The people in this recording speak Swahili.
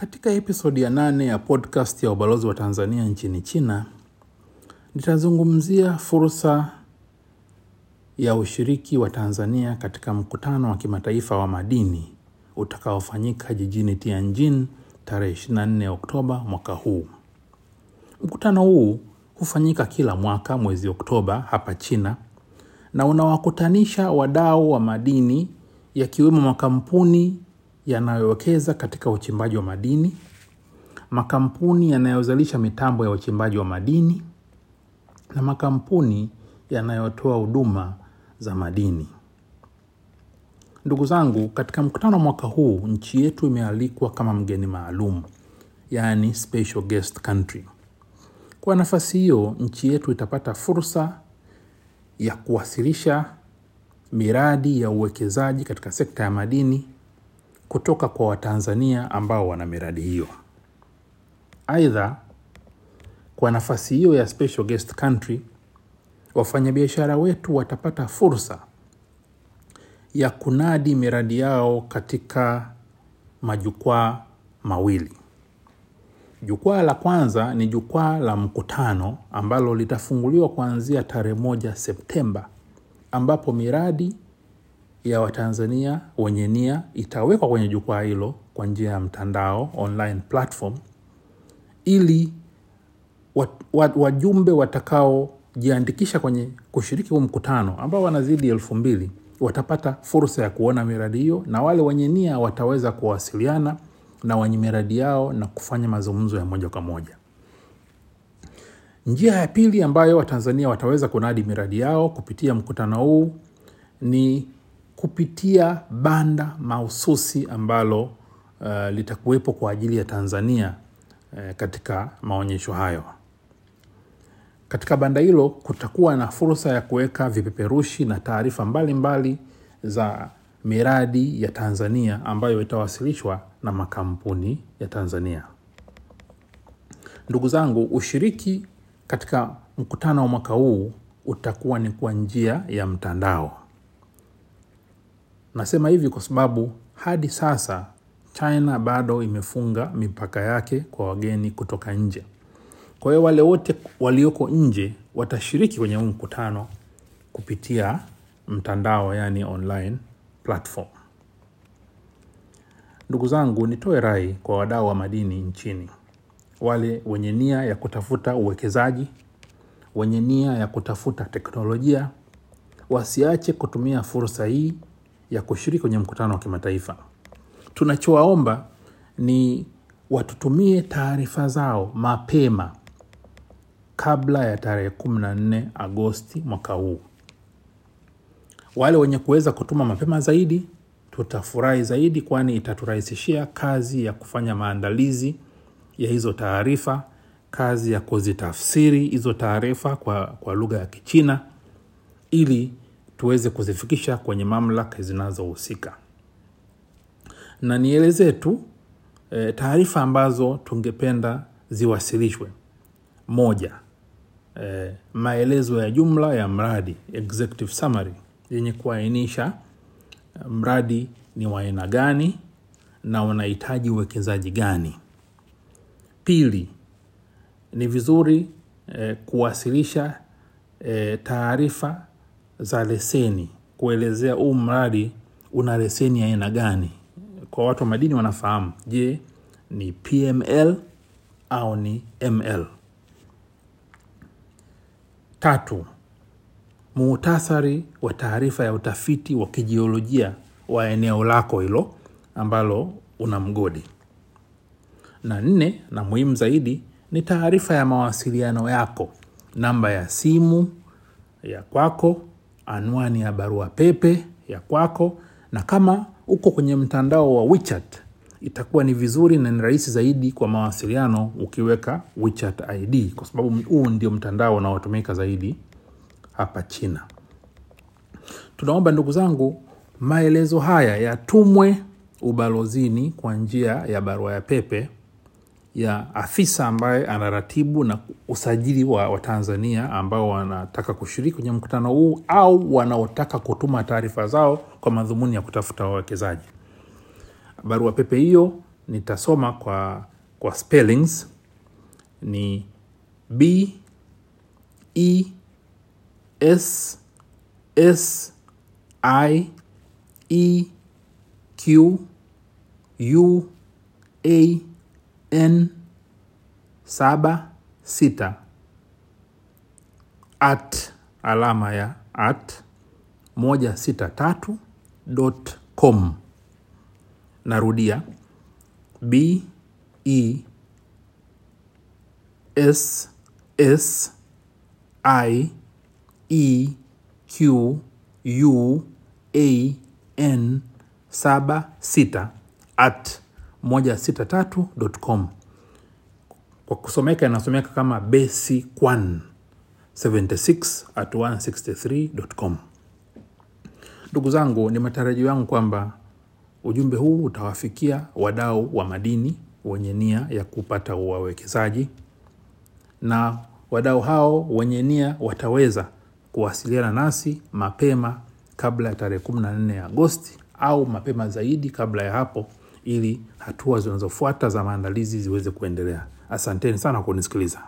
Katika episodi ya nane ya podcast ya ubalozi wa Tanzania nchini China, nitazungumzia fursa ya ushiriki wa Tanzania katika mkutano wa kimataifa wa madini utakaofanyika jijini Tianjin tarehe 24 Oktoba mwaka huu. Mkutano huu hufanyika kila mwaka mwezi Oktoba hapa China na unawakutanisha wadau wa madini yakiwemo makampuni yanayowekeza katika uchimbaji wa madini, makampuni yanayozalisha mitambo ya uchimbaji wa madini na makampuni yanayotoa huduma za madini. Ndugu zangu, katika mkutano wa mwaka huu nchi yetu imealikwa kama mgeni maalum, yaani special guest country. Kwa nafasi hiyo, nchi yetu itapata fursa ya kuwasilisha miradi ya uwekezaji katika sekta ya madini kutoka kwa Watanzania ambao wana miradi hiyo. Aidha, kwa nafasi hiyo ya special guest country, wafanyabiashara wetu watapata fursa ya kunadi miradi yao katika majukwaa mawili. Jukwaa la kwanza ni jukwaa la mkutano ambalo litafunguliwa kuanzia tarehe moja Septemba, ambapo miradi ya Watanzania wenye nia itawekwa kwenye jukwaa hilo kwa njia ya mtandao online platform, ili wajumbe watakaojiandikisha kwenye kushiriki huu mkutano ambao wanazidi elfu mbili watapata fursa ya kuona miradi hiyo, na wale wenye nia wataweza kuwasiliana na wenye miradi yao na kufanya mazungumzo ya moja kwa moja. Njia ya pili ambayo Watanzania wataweza kunadi miradi yao kupitia mkutano huu ni kupitia banda mahususi ambalo uh, litakuwepo kwa ajili ya Tanzania uh, katika maonyesho hayo. Katika banda hilo kutakuwa na fursa ya kuweka vipeperushi na taarifa mbalimbali za miradi ya Tanzania ambayo itawasilishwa na makampuni ya Tanzania. Ndugu zangu, ushiriki katika mkutano wa mwaka huu utakuwa ni kwa njia ya mtandao. Nasema hivi kwa sababu hadi sasa China bado imefunga mipaka yake kwa wageni kutoka nje. Kwa hiyo wale wote walioko nje watashiriki kwenye huu mkutano kupitia mtandao, yani online platform. Ndugu zangu, nitoe rai kwa wadau wa madini nchini, wale wenye nia ya kutafuta uwekezaji, wenye nia ya kutafuta teknolojia, wasiache kutumia fursa hii ya kushiriki kwenye mkutano wa kimataifa. Tunachowaomba ni watutumie taarifa zao mapema kabla ya tarehe 14 Agosti mwaka huu. Wale wenye kuweza kutuma mapema zaidi tutafurahi zaidi, kwani itaturahisishia kazi ya kufanya maandalizi ya hizo taarifa, kazi ya kuzitafsiri hizo taarifa kwa, kwa lugha ya Kichina ili tuweze kuzifikisha kwenye mamlaka zinazohusika. Na nielezee tu e, taarifa ambazo tungependa ziwasilishwe. Moja, e, maelezo ya jumla ya mradi executive summary yenye kuainisha mradi ni wa aina gani na unahitaji uwekezaji gani. Pili, ni vizuri e, kuwasilisha e, taarifa za leseni kuelezea huu mradi una leseni aina gani. Kwa watu wa madini wanafahamu, je, ni PML au ni ML. Tatu, muhtasari wa taarifa ya utafiti wa kijiolojia wa eneo lako hilo ambalo una mgodi. Na nne, na muhimu zaidi, ni taarifa ya mawasiliano yako, namba ya simu ya kwako, anwani ya barua pepe ya kwako, na kama uko kwenye mtandao wa WeChat itakuwa ni vizuri na ni rahisi zaidi kwa mawasiliano ukiweka WeChat ID, kwa sababu huu ndio mtandao unaotumika zaidi hapa China. Tunaomba ndugu zangu, maelezo haya yatumwe ubalozini kwa njia ya barua ya pepe ya afisa ambaye anaratibu na usajili wa Watanzania ambao wanataka kushiriki kwenye mkutano huu au wanaotaka kutuma taarifa zao kwa madhumuni ya kutafuta wawekezaji. Barua pepe hiyo nitasoma kwa, kwa spellings ni b e s s i e q u a n saba sita. At alama ya at moja sita tatu dot com. Narudia. B e s s i e q u a n saba sita. At moja sita tatu dot com kwa kusomeka inasomeka kama besi kwan 76 at 163.com ndugu zangu ni matarajio yangu kwamba ujumbe huu utawafikia wadau wa madini wenye nia ya kupata wawekezaji na wadau hao wenye nia wataweza kuwasiliana nasi mapema kabla ya tarehe 14 agosti au mapema zaidi kabla ya hapo ili hatua zinazofuata za maandalizi ziweze kuendelea. Asanteni sana kunisikiliza